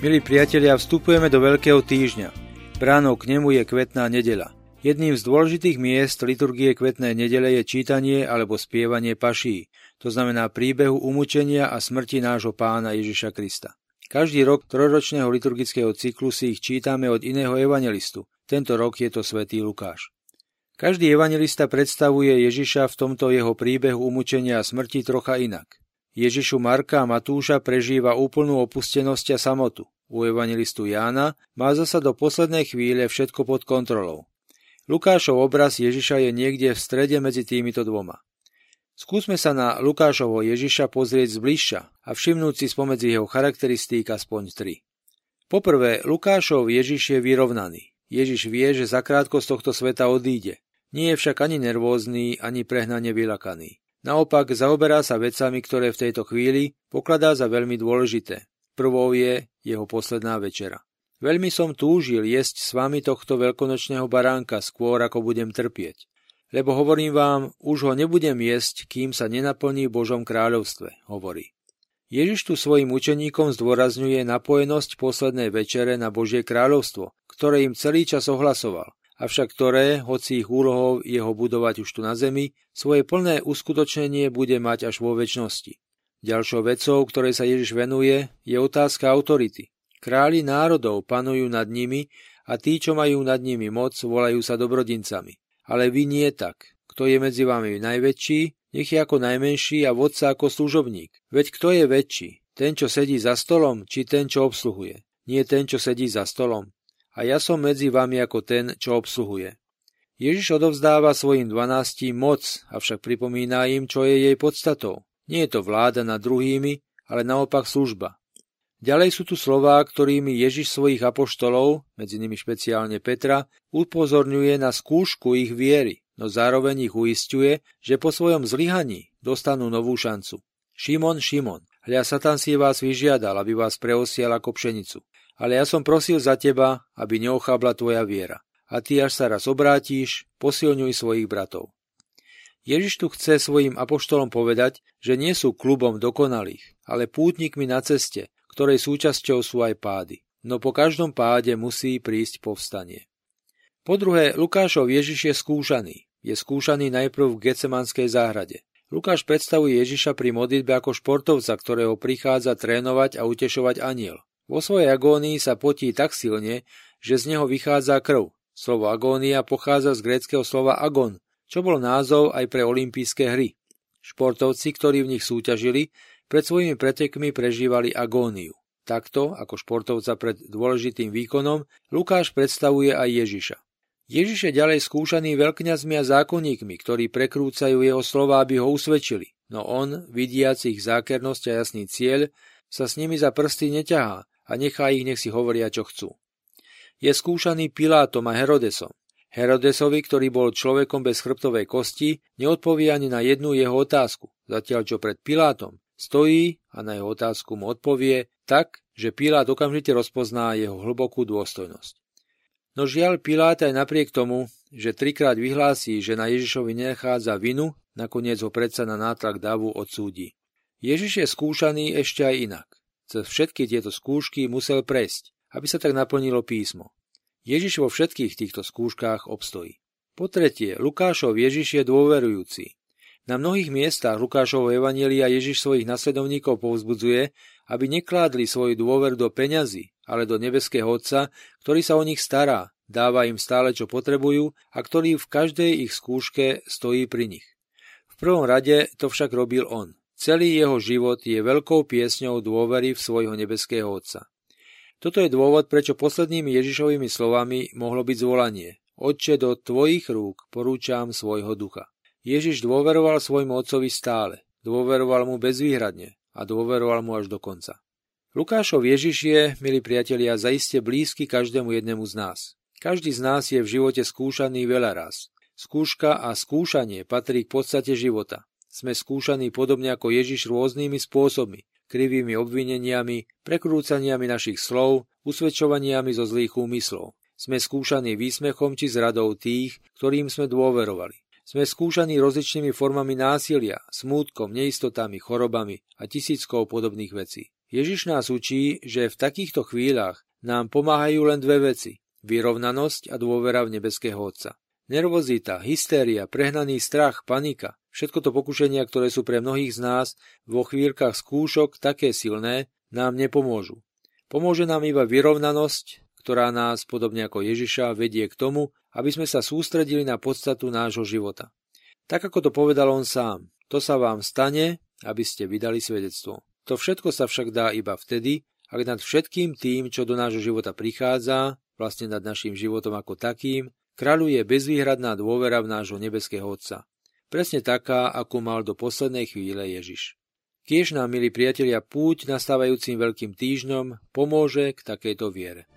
Milí priatelia, vstupujeme do Veľkého týždňa. Bránou k nemu je kvetná nedela. Jedným z dôležitých miest liturgie kvetnej nedele je čítanie alebo spievanie paší, to znamená príbehu umúčenia a smrti nášho pána Ježiša Krista. Každý rok trojročného liturgického cyklu si ich čítame od iného evangelistu. Tento rok je to svätý Lukáš. Každý evangelista predstavuje Ježiša v tomto jeho príbehu umúčenia a smrti trocha inak. Ježišu Marka a Matúša prežíva úplnú opustenosť a samotu. U evangelistu Jána má zasa do poslednej chvíle všetko pod kontrolou. Lukášov obraz Ježiša je niekde v strede medzi týmito dvoma. Skúsme sa na Lukášovo Ježiša pozrieť zbližša a všimnúť si spomedzi jeho charakteristík aspoň tri. Poprvé, Lukášov Ježiš je vyrovnaný. Ježiš vie, že zakrátko z tohto sveta odíde. Nie je však ani nervózny, ani prehnane vylakaný. Naopak zaoberá sa vecami, ktoré v tejto chvíli pokladá za veľmi dôležité. Prvou je jeho posledná večera. Veľmi som túžil jesť s vami tohto veľkonočného baránka skôr, ako budem trpieť. Lebo hovorím vám, už ho nebudem jesť, kým sa nenaplní v Božom kráľovstve, hovorí. Ježiš tu svojim učeníkom zdôrazňuje napojenosť poslednej večere na Božie kráľovstvo, ktoré im celý čas ohlasoval avšak ktoré, hoci ich úlohou jeho budovať už tu na zemi, svoje plné uskutočnenie bude mať až vo väčšnosti. Ďalšou vecou, ktorej sa Ježiš venuje, je otázka autority. Králi národov panujú nad nimi a tí, čo majú nad nimi moc, volajú sa dobrodincami. Ale vy nie tak. Kto je medzi vami najväčší, nech je ako najmenší a vodca ako služobník. Veď kto je väčší? Ten, čo sedí za stolom, či ten, čo obsluhuje? Nie ten, čo sedí za stolom a ja som medzi vami ako ten, čo obsluhuje. Ježiš odovzdáva svojim dvanáctim moc, avšak pripomína im, čo je jej podstatou. Nie je to vláda nad druhými, ale naopak služba. Ďalej sú tu slová, ktorými Ježiš svojich apoštolov, medzi nimi špeciálne Petra, upozorňuje na skúšku ich viery, no zároveň ich uistuje, že po svojom zlyhaní dostanú novú šancu. Šimon, Šimon, hľa Satan si vás vyžiadal, aby vás preosial ako pšenicu ale ja som prosil za teba, aby neochábla tvoja viera. A ty, až sa raz obrátíš, posilňuj svojich bratov. Ježiš tu chce svojim apoštolom povedať, že nie sú klubom dokonalých, ale pútnikmi na ceste, ktorej súčasťou sú aj pády. No po každom páde musí prísť povstanie. Po druhé, Lukášov Ježiš je skúšaný. Je skúšaný najprv v Gecemanskej záhrade. Lukáš predstavuje Ježiša pri modlitbe ako športovca, ktorého prichádza trénovať a utešovať aniel. Vo svojej agónii sa potí tak silne, že z neho vychádza krv. Slovo agónia pochádza z gréckého slova agon, čo bol názov aj pre olympijské hry. Športovci, ktorí v nich súťažili, pred svojimi pretekmi prežívali agóniu. Takto, ako športovca pred dôležitým výkonom, Lukáš predstavuje aj Ježiša. Ježiš je ďalej skúšaný veľkňazmi a zákonníkmi, ktorí prekrúcajú jeho slova, aby ho usvedčili. No on, vidiac ich zákernosť a jasný cieľ, sa s nimi za prsty neťahá, a nechá ich, nech si hovoria, čo chcú. Je skúšaný Pilátom a Herodesom. Herodesovi, ktorý bol človekom bez chrbtovej kosti, neodpovie ani na jednu jeho otázku, zatiaľ čo pred Pilátom stojí a na jeho otázku mu odpovie tak, že Pilát okamžite rozpozná jeho hlbokú dôstojnosť. No žiaľ, Pilát aj napriek tomu, že trikrát vyhlási, že na Ježišovi nechádza vinu, nakoniec ho predsa na nátlak davu odsúdi. Ježiš je skúšaný ešte aj inak. Cez všetky tieto skúšky musel prejsť, aby sa tak naplnilo písmo. Ježiš vo všetkých týchto skúškach obstojí. Po tretie, Lukášov Ježiš je dôverujúci. Na mnohých miestach Lukášovho evanielia Ježiš svojich nasledovníkov povzbudzuje, aby nekládli svoju dôver do peňazí, ale do nebeského Otca, ktorý sa o nich stará, dáva im stále, čo potrebujú a ktorý v každej ich skúške stojí pri nich. V prvom rade to však robil on. Celý jeho život je veľkou piesňou dôvery v svojho nebeského Otca. Toto je dôvod, prečo poslednými Ježišovými slovami mohlo byť zvolanie. Otče, do tvojich rúk porúčam svojho ducha. Ježiš dôveroval svojmu otcovi stále. Dôveroval mu bezvýhradne a dôveroval mu až do konca. Lukášov Ježiš je, milí priatelia, zaiste blízky každému jednému z nás. Každý z nás je v živote skúšaný veľa raz. Skúška a skúšanie patrí k podstate života. Sme skúšaní podobne ako Ježiš rôznymi spôsobmi, krivými obvineniami, prekrúcaniami našich slov, usvedčovaniami zo zlých úmyslov. Sme skúšaní výsmechom či zradou tých, ktorým sme dôverovali. Sme skúšaní rozličnými formami násilia, smútkom, neistotami, chorobami a tisíckou podobných vecí. Ježiš nás učí, že v takýchto chvíľach nám pomáhajú len dve veci. Vyrovnanosť a dôvera v nebeského Otca. Nervozita, hystéria, prehnaný strach, panika, všetko to pokušenia, ktoré sú pre mnohých z nás vo chvíľkach skúšok také silné, nám nepomôžu. Pomôže nám iba vyrovnanosť, ktorá nás, podobne ako Ježiša, vedie k tomu, aby sme sa sústredili na podstatu nášho života. Tak ako to povedal on sám, to sa vám stane, aby ste vydali svedectvo. To všetko sa však dá iba vtedy, ak nad všetkým tým, čo do nášho života prichádza, vlastne nad našim životom ako takým, kráľuje bezvýhradná dôvera v nášho nebeského Otca. Presne taká, akú mal do poslednej chvíle Ježiš. Kiež nám, milí priatelia, púť nastávajúcim veľkým týždňom pomôže k takejto viere.